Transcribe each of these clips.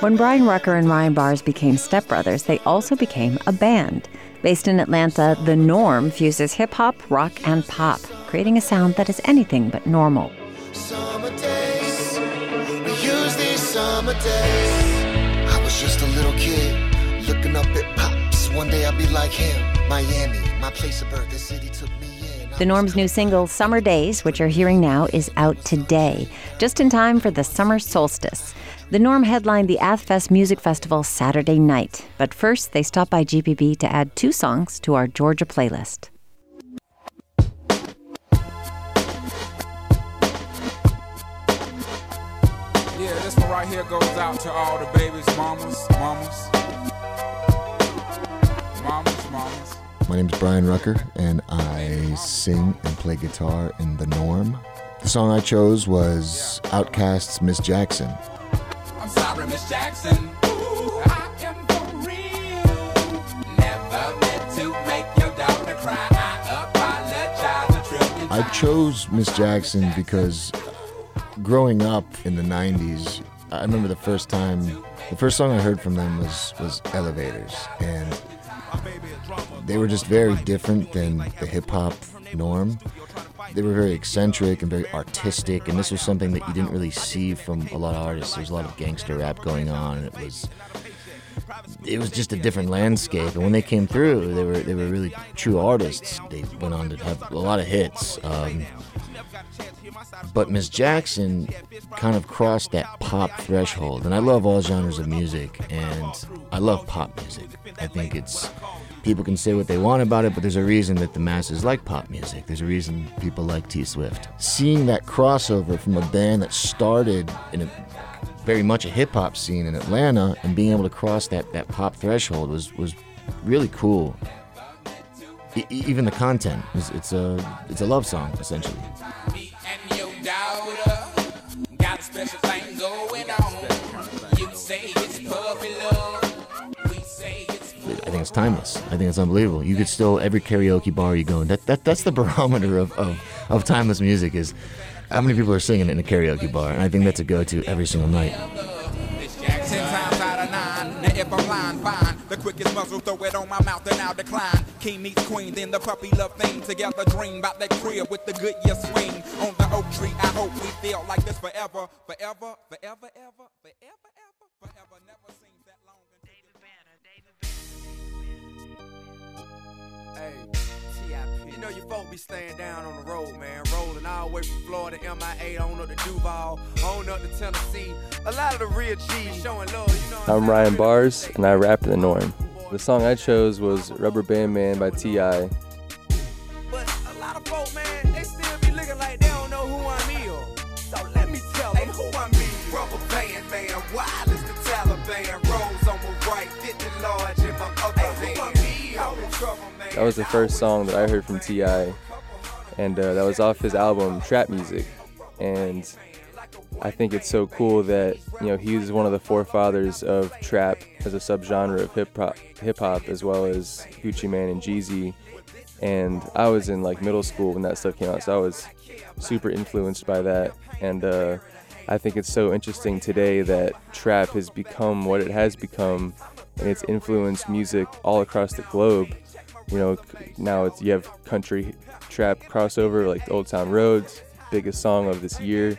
When Bryan Rucker and Ryan Bars became stepbrothers, they also became a band. Based in Atlanta, The Norm fuses hip hop, rock, and pop, creating a sound that is anything but normal. Summer days, we use these summer days. I was just a little kid looking up at pops. One day I'll be like him. Miami, my place of birth, the city took me. The Norm's new single, Summer Days, which you're hearing now, is out today, just in time for the summer solstice. The Norm headlined the AthFest Music Festival Saturday night, but first they stopped by GPB to add two songs to our Georgia playlist. Yeah, this one right here goes out to all the babies, mamas, mamas, mamas, mamas. My name is Bryan Rucker, and I sing and play guitar in The Norm. The song I chose was OutKast's Miss Jackson sorry, Miss Jackson. I am for real. Never meant to make your daughter cry. I apologize a trillion I chose Miss Jackson because growing up in the 90s, I remember the first time, the first song I heard from them was, was Elevators. And they were just very different than the hip hop norm they were very eccentric and very artistic, and this was something that you didn't really see from a lot of artists. There's a lot of gangster rap going on, and it was it was just a different landscape. And when they came through, they were they were really true artists. They went on to have a lot of hits. Um, but Miss Jackson kind of crossed that pop threshold, and I love all genres of music, and I love pop music. I think it's people can say what they want about it, but there's a reason that the masses like pop music. There's a reason people like T Swift. Seeing that crossover from a band that started in a very much a hip hop scene in Atlanta and being able to cross that, that pop threshold was, was really cool. Even the content is it's a it's a love song essentially. I it's timeless. I think it's unbelievable. You could still every karaoke bar you go in. That, that that's the barometer of, of, of timeless music is how many people are singing in a karaoke bar, and I think that's a go-to every single night. The quickest muzzle, throw it on my mouth and I'll decline. King meets queen, then the puppy love thing. Together dream about that crib with the good year swing. On the oak tree, I hope we feel like this forever, forever, forever, ever, forever, ever, know your folk be staying down on the road, man. Rolling all the way from Florida, MIA, on up to Duval, on up to Tennessee. A lot of the real G's showing love, you know I'm Ryan Bars, and I rap in the norm. The song I chose was Rubber Band Man by T.I. But a lot of folk, man, they still be looking like they don't know who I'm is. So let me tell them who I'm. Rubber Band Man, wild as the Taliban. Rolls on my right, 50 large That was the first song that I heard from T.I., and uh, that was off his album Trap Muzik. And I think it's so cool that you know he's one of the forefathers of trap as a subgenre of hip hop, hip hop as well as Gucci Mane and Jeezy. And I was in like middle school when that stuff came out, so I was super influenced by that. And uh, I think it's so interesting today that trap has become what it has become, and it's influenced music all across the globe. You know, now it's you have country trap crossover like Old Town Roads, biggest song of this year,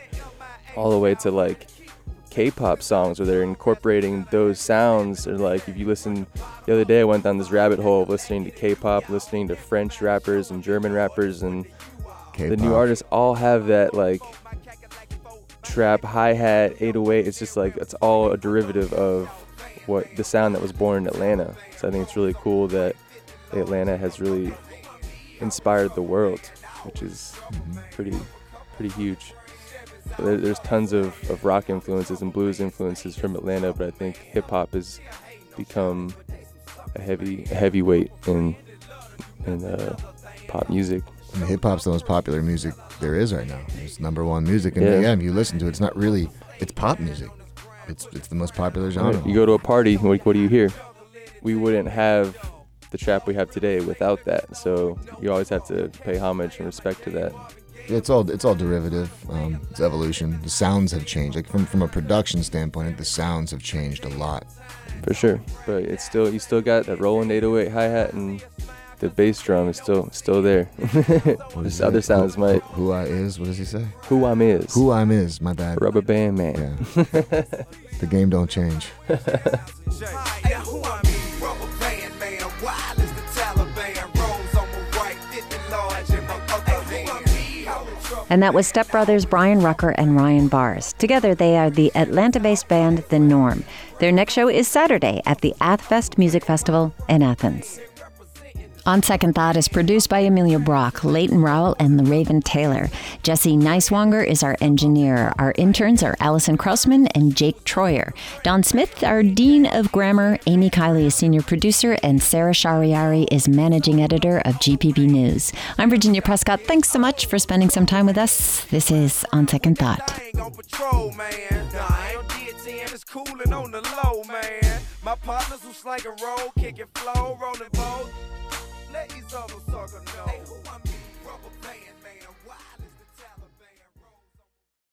all the way to like K-pop songs where they're incorporating those sounds. Or like if you listen, the other day I went down this rabbit hole of listening to K-pop, listening to French rappers and German rappers, and K-pop. the new artists all have that like trap hi hat 808. It's just like it's all a derivative of what the sound that was born in Atlanta. So I think it's really cool that Atlanta has really inspired the world, which is pretty pretty huge. there, there's tons of, of rock influences and blues influences from Atlanta, but I think hip hop has become a heavy a heavyweight in in uh, pop music. Hip hop's the most popular music there is right now. It's number one music, and Yeah. yeah, if you listen to it, it's not really it's pop music. It's it's the most popular genre. You go to a party, what, what do you hear? We wouldn't have the trap we have today without that. So you always have to pay homage and respect to that. It's all it's all derivative. Um, it's evolution. The sounds have changed. Like from from a production standpoint, the sounds have changed a lot. For sure. But it's still you still got that rolling 808 hi hat and the bass drum is still still there. What is This other it? sounds who, might Who I is? What does he say? who I'm is. Who I'm is. My bad. Rubber band man. Yeah. the game don't change. And that was stepbrothers Bryan Rucker and Ryan Bars. Together, they are the Atlanta based band The Norm. Their next show is Saturday at the AthFest Music Festival in Athens. On Second Thought is produced by Amelia Brock, Leighton Rowell, and the Raven Taylor. Jesse Neiswanger is our engineer. Our interns are Allison Krausman and Jake Troyer. Don Smith, our Dean of Grammar. Amy Kiley is senior producer, and Sarah Shariari is managing editor of GPB News. I'm Virginia Prescott. Thanks so much for spending some time with us. This is On Second Thought. My partners and roll, kicking flow, rolling. Let these other sucker know. Hey, who I mean? Rubber band